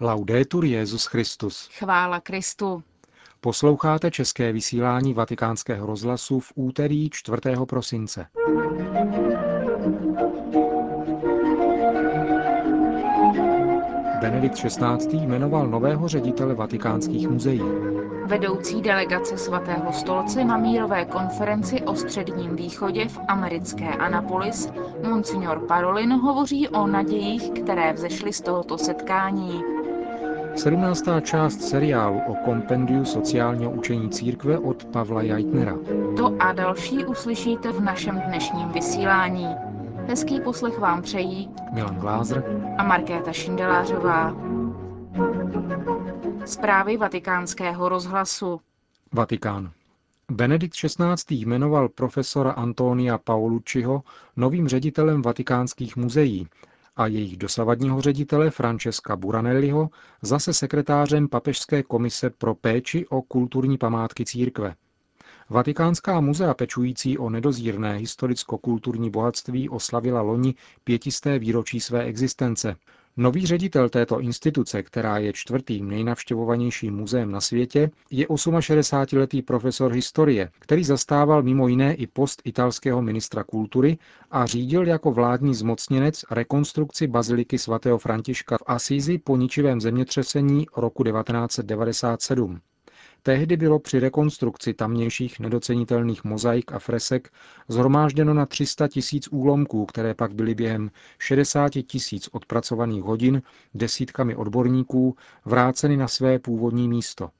Laudetur Jezus Christus. Chvála Kristu. Posloucháte české vysílání Vatikánského rozhlasu v úterý 4. prosince. Benedikt XVI. jmenoval nového ředitele vatikánských muzeí. Vedoucí delegace svatého stolce na mírové konferenci o středním východě v americké Anapolis, Monsignor Parolin hovoří o nadějích, které vzešly z tohoto setkání. 17. část seriálu o kompendiu sociálního učení církve od Pavla Jajtnera. To a další uslyšíte v našem dnešním vysílání. Hezký poslech vám přejí Milan Glázer a Markéta Šindelářová. Zprávy vatikánského rozhlasu. Vatikán. Benedikt XVI. jmenoval profesora Antonia Paolucciho novým ředitelem vatikánských muzeí a jejich dosavadního ředitele Francesca Buranelliho zase sekretářem Papežské komise pro péči o kulturní památky církve. Vatikánská muzea pečující o nedozírné historicko-kulturní bohatství oslavila loni pětisté výročí své existence. Nový ředitel této instituce, která je čtvrtým nejnavštěvovanějším muzeem na světě, je 68-letý profesor historie, který zastával mimo jiné i post italského ministra kultury a řídil jako vládní zmocněnec rekonstrukci baziliky svatého Františka v Asízi po ničivém zemětřesení roku 1997. Tehdy bylo při rekonstrukci tamnějších nedocenitelných mozaik a fresek zhromážděno na 300 tisíc úlomků, které pak byly během 60 tisíc odpracovaných hodin desítkami odborníků vráceny na své původní místo.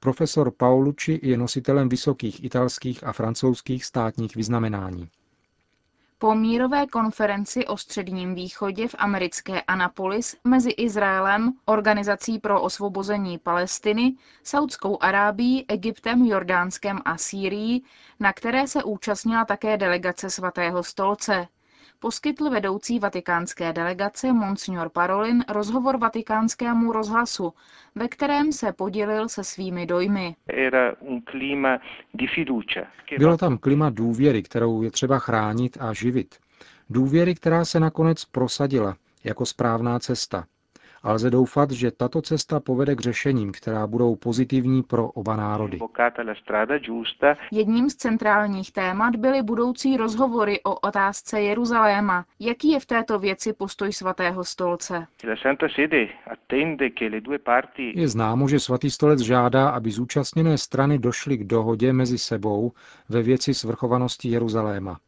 Profesor Paolucci je nositelem vysokých italských a francouzských státních vyznamenání. Po mírové konferenci o středním východě v americké Anapolis mezi Izraelem, Organizací pro osvobození Palestiny, Saudskou Arábií, Egyptem, Jordánskem a Sýrií, na které se účastnila také delegace svatého stolce – poskytl vedoucí vatikánské delegace Monsignor Parolin rozhovor vatikánskému rozhlasu, ve kterém se podělil se svými dojmy. Bylo tam klima důvěry, kterou je třeba chránit a živit. Důvěry, která se nakonec prosadila jako správná cesta a lze doufat, že tato cesta povede k řešením, která budou pozitivní pro oba národy. Jedním z centrálních témat byly budoucí rozhovory o otázce Jeruzaléma. Jaký je v této věci postoj svatého stolce? Je známo, že svatý stolec žádá, aby zúčastněné strany došly k dohodě mezi sebou ve věci svrchovanosti Jeruzaléma.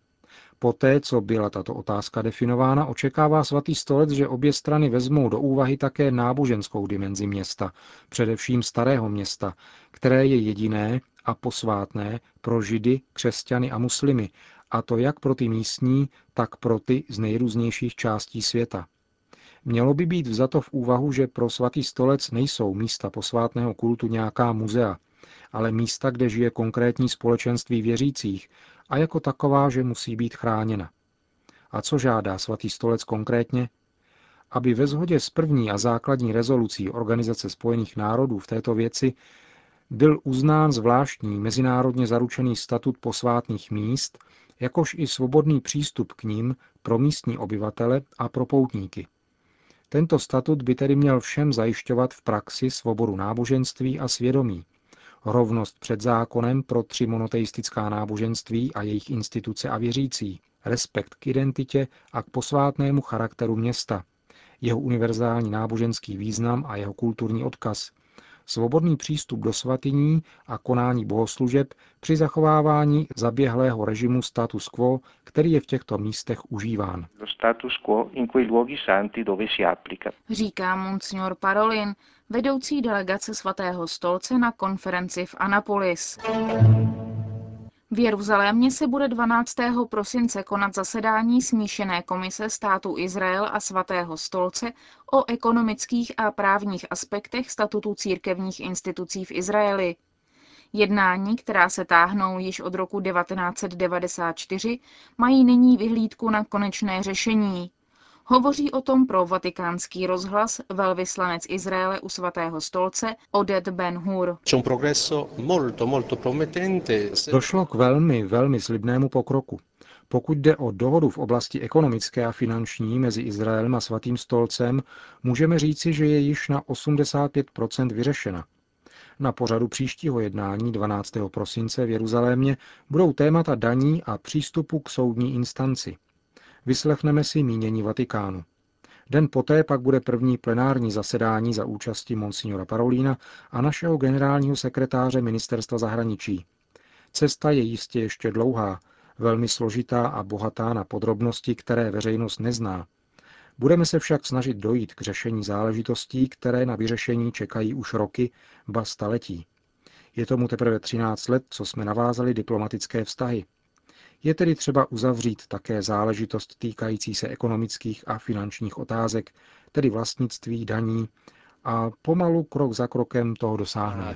Poté, co byla tato otázka definována, očekává svatý stolec, že obě strany vezmou do úvahy také náboženskou dimenzi města, především starého města, které je jediné a posvátné pro židy, křesťany a muslimy, a to jak pro ty místní, tak pro ty z nejrůznějších částí světa. Mělo by být vzato v úvahu, že pro svatý stolec nejsou místa posvátného kultu nějaká muzea, ale místa, kde žije konkrétní společenství věřících a jako taková, že musí být chráněna. A co žádá svatý stolec konkrétně? Aby ve shodě s první a základní rezolucí Organizace spojených národů v této věci byl uznán zvláštní mezinárodně zaručený statut posvátných míst, jakož i svobodný přístup k ním pro místní obyvatele a pro poutníky. Tento statut by tedy měl všem zajišťovat v praxi svobodu náboženství a svědomí, rovnost před zákonem pro tři monoteistická náboženství a jejich instituce a věřící, respekt k identitě a k posvátnému charakteru města, jeho univerzální náboženský význam a jeho kulturní odkaz, svobodný přístup do svatyní a konání bohoslužeb při zachovávání zaběhlého režimu status quo, který je v těchto místech užíván. Říká monsignor Parolin, vedoucí delegace svatého stolce na konferenci v Anapolis. V Jeruzalémě se bude 12. prosince konat zasedání smíšené komise státu Izrael a svatého stolce o ekonomických a právních aspektech statutu církevních institucí v Izraeli. Jednání, která se táhnou již od roku 1994, mají nyní vyhlídku na konečné řešení. Hovoří o tom pro vatikánský rozhlas velvyslanec Izraele u svatého stolce Odet Ben Hur. Došlo k velmi, velmi slibnému pokroku. Pokud jde o dohodu v oblasti ekonomické a finanční mezi Izraelem a Svatým stolcem, můžeme říci, že je již na 85 vyřešena. Na pořadu příštího jednání 12. prosince v Jeruzalémě budou témata daní a přístupu k soudní instanci. Vyslechneme si mínění Vatikánu. Den poté pak bude první plenární zasedání za účasti monsignora Parolína a našeho generálního sekretáře ministerstva zahraničí. Cesta je jistě ještě dlouhá, velmi složitá a bohatá na podrobnosti, které veřejnost nezná. Budeme se však snažit dojít k řešení záležitostí, které na vyřešení čekají už roky, ba staletí. Je tomu teprve 13 let, co jsme navázali diplomatické vztahy. Je tedy třeba uzavřít také záležitost týkající se ekonomických a finančních otázek, tedy vlastnictví, daní, a pomalu krok za krokem toho dosáhneme.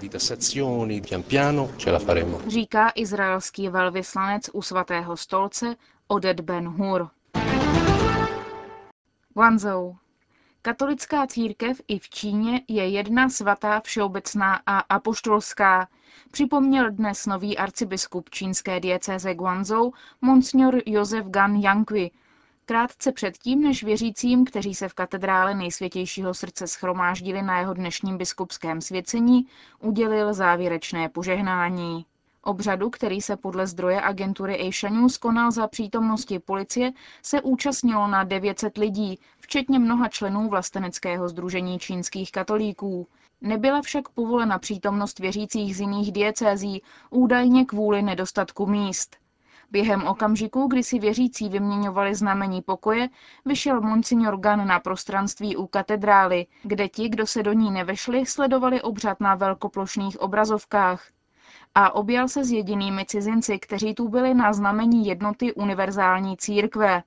Říká izraelský velvyslanec u svatého stolce Oded Ben Hur. Guangzhou. Katolická církev i v Číně je jedna svatá, všeobecná a apoštolská, připomněl dnes nový arcibiskup čínské diecéze Guangzhou, monsignor Josef Gan Yangui, krátce předtím, než věřícím, kteří se v katedrále nejsvětějšího srdce schromáždili na jeho dnešním biskupském svěcení, udělil závěrečné požehnání. Obřadu, který se podle zdroje agentury Asia News konal za přítomnosti policie, se účastnilo na 900 lidí, včetně mnoha členů vlasteneckého združení čínských katolíků. Nebyla však povolena přítomnost věřících z jiných diecézí, údajně kvůli nedostatku míst. Během okamžiku, kdy si věřící vyměňovali znamení pokoje, vyšel monsignor Gan na prostranství u katedrály, kde ti, kdo se do ní nevešli, sledovali obřad na velkoplošných obrazovkách a objal se s jedinými cizinci, kteří tu byli na znamení jednoty univerzální církve.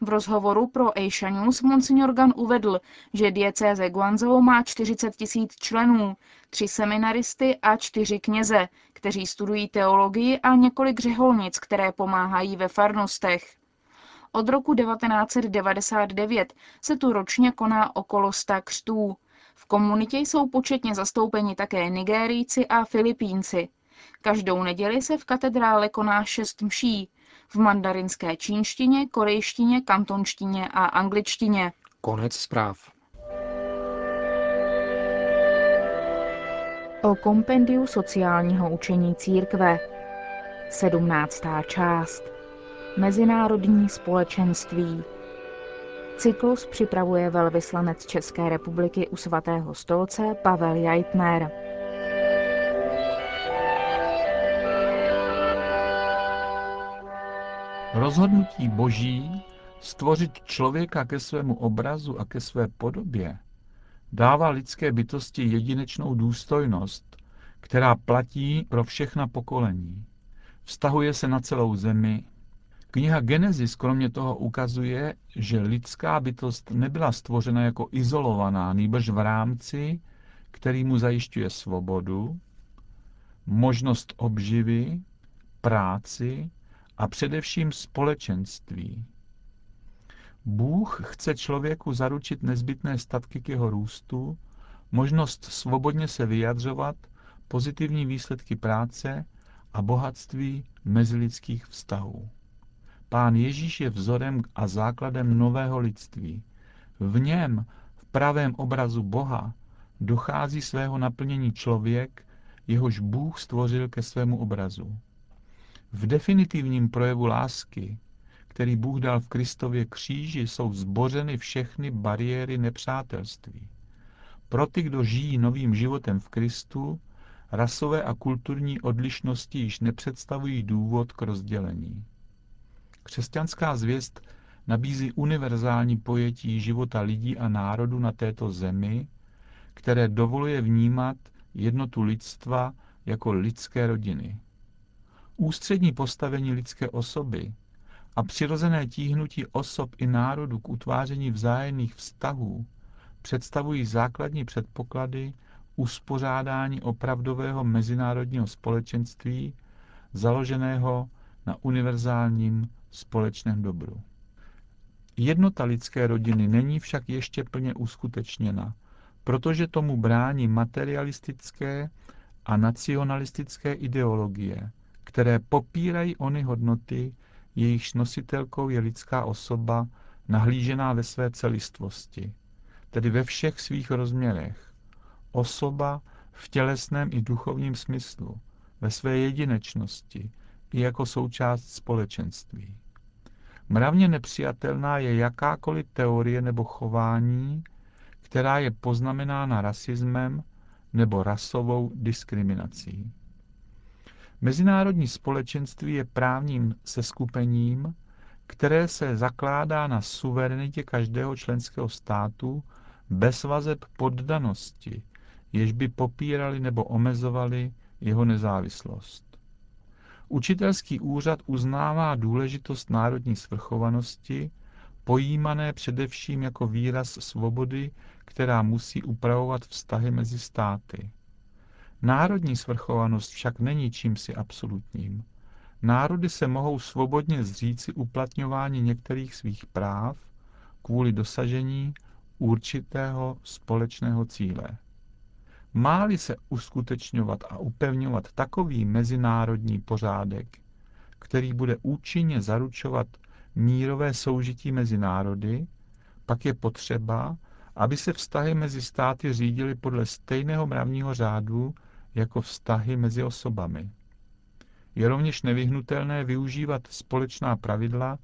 V rozhovoru pro Asia News Monsignor Gan uvedl, že diecéze Guangzhou má 40 tisíc členů, tři seminaristy a čtyři kněze, kteří studují teologii a několik řeholnic, které pomáhají ve farnostech. Od roku 1999 se tu ročně koná okolo 100 křtů. Komunitě jsou početně zastoupeni také Nigérijci a Filipínci. Každou neděli se v katedrále koná šest mší v mandarinské čínštině, korejštině, kantonštině a angličtině. Konec zpráv. O kompendiu sociálního učení církve. Sedmnáctá část. Mezinárodní společenství. Cyklus připravuje velvyslanec České republiky u svatého stolce Pavel Jajtner. Rozhodnutí Boží stvořit člověka ke svému obrazu a ke své podobě dává lidské bytosti jedinečnou důstojnost, která platí pro všechna pokolení. Vztahuje se na celou zemi. Kniha Genesis kromě toho ukazuje, že lidská bytost nebyla stvořena jako izolovaná, nýbrž v rámci, který mu zajišťuje svobodu, možnost obživy, práci a především společenství. Bůh chce člověku zaručit nezbytné statky k jeho růstu, možnost svobodně se vyjadřovat, pozitivní výsledky práce a bohatství mezilidských vztahů. Pán Ježíš je vzorem a základem nového lidství. V něm, v pravém obrazu Boha, dochází svého naplnění člověk, jehož Bůh stvořil ke svému obrazu. V definitivním projevu lásky, který Bůh dal v Kristově kříži, jsou zbořeny všechny bariéry nepřátelství. Pro ty, kdo žijí novým životem v Kristu, rasové a kulturní odlišnosti již nepředstavují důvod k rozdělení. Křesťanská zvěst nabízí univerzální pojetí života lidí a národu na této zemi, které dovoluje vnímat jednotu lidstva jako lidské rodiny. Ústřední postavení lidské osoby a přirozené tíhnutí osob i národů k utváření vzájemných vztahů představují základní předpoklady uspořádání opravdového mezinárodního společenství založeného na univerzálním společném dobru. Jednota lidské rodiny není však ještě plně uskutečněna, protože tomu brání materialistické a nacionalistické ideologie, které popírají ony hodnoty, jejichž nositelkou je lidská osoba nahlížená ve své celistvosti, tedy ve všech svých rozměrech. Osoba v tělesném i duchovním smyslu, ve své jedinečnosti i jako součást společenství. Mravně nepřijatelná je jakákoliv teorie nebo chování, která je poznamenána rasismem nebo rasovou diskriminací. Mezinárodní společenství je právním seskupením, které se zakládá na suverenitě každého členského státu bez vazeb poddanosti, jež by popírali nebo omezovali jeho nezávislost. Učitelský úřad uznává důležitost národní svrchovanosti, pojímané především jako výraz svobody, která musí upravovat vztahy mezi státy. Národní svrchovanost však není čímsi absolutním. Národy se mohou svobodně zříci uplatňování některých svých práv kvůli dosažení určitého společného cíle. Máli se uskutečňovat a upevňovat takový mezinárodní pořádek, který bude účinně zaručovat mírové soužití mezi národy, pak je potřeba, aby se vztahy mezi státy řídily podle stejného mravního řádu jako vztahy mezi osobami. Je rovněž nevyhnutelné využívat společná pravidla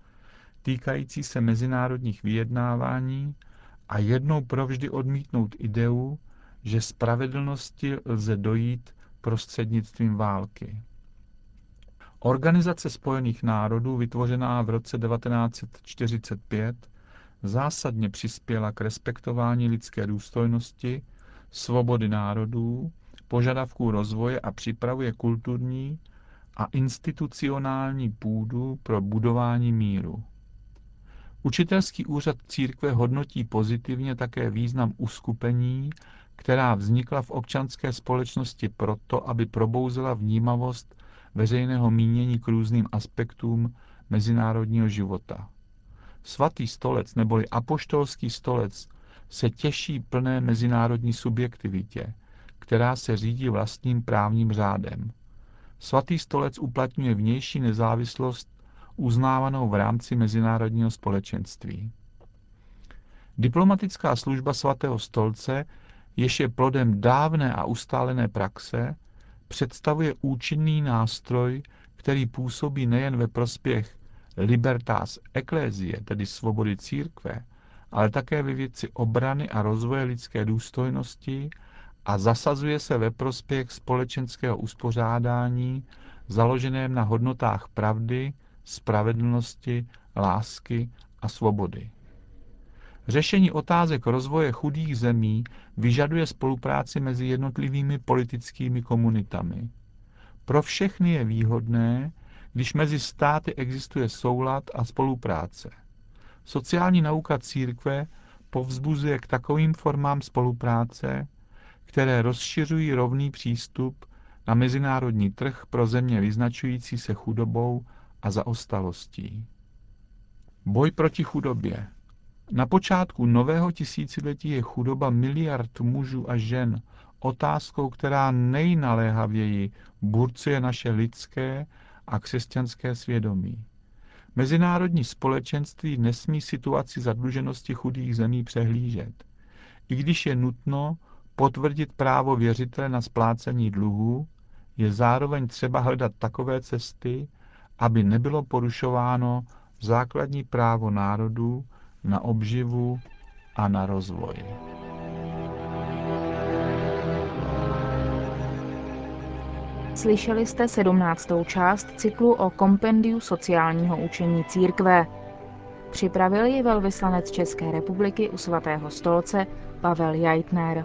týkající se mezinárodních vyjednávání a jednou provždy odmítnout ideu, že spravedlnosti lze dojít prostřednictvím války. Organizace spojených národů, vytvořená v roce 1945, zásadně přispěla k respektování lidské důstojnosti, svobody národů, požadavků rozvoje a připravuje kulturní a institucionální půdu pro budování míru. Učitelský úřad církve hodnotí pozitivně také význam uskupení která vznikla v občanské společnosti proto, aby probouzela vnímavost veřejného mínění k různým aspektům mezinárodního života. Svatý stolec neboli apoštolský stolec se těší plné mezinárodní subjektivitě, která se řídí vlastním právním řádem. Svatý stolec uplatňuje vnější nezávislost uznávanou v rámci mezinárodního společenství. Diplomatická služba svatého stolce jež je plodem dávné a ustálené praxe, představuje účinný nástroj, který působí nejen ve prospěch libertas ecclesie, tedy svobody církve, ale také ve věci obrany a rozvoje lidské důstojnosti a zasazuje se ve prospěch společenského uspořádání založeném na hodnotách pravdy, spravedlnosti, lásky a svobody. Řešení otázek rozvoje chudých zemí vyžaduje spolupráci mezi jednotlivými politickými komunitami. Pro všechny je výhodné, když mezi státy existuje soulad a spolupráce. Sociální nauka církve povzbuzuje k takovým formám spolupráce, které rozšiřují rovný přístup na mezinárodní trh pro země vyznačující se chudobou a zaostalostí. Boj proti chudobě. Na počátku nového tisíciletí je chudoba miliard mužů a žen otázkou, která nejnaléhavěji burcuje naše lidské a křesťanské svědomí. Mezinárodní společenství nesmí situaci zadluženosti chudých zemí přehlížet. I když je nutno potvrdit právo věřitele na splácení dluhů, je zároveň třeba hledat takové cesty, aby nebylo porušováno základní právo národů na obživu a na rozvoj. Slyšeli jste sedmnáctou část cyklu o kompendiu sociálního učení církve. Připravil ji velvyslanec České republiky u svatého stolce Pavel Jajtner.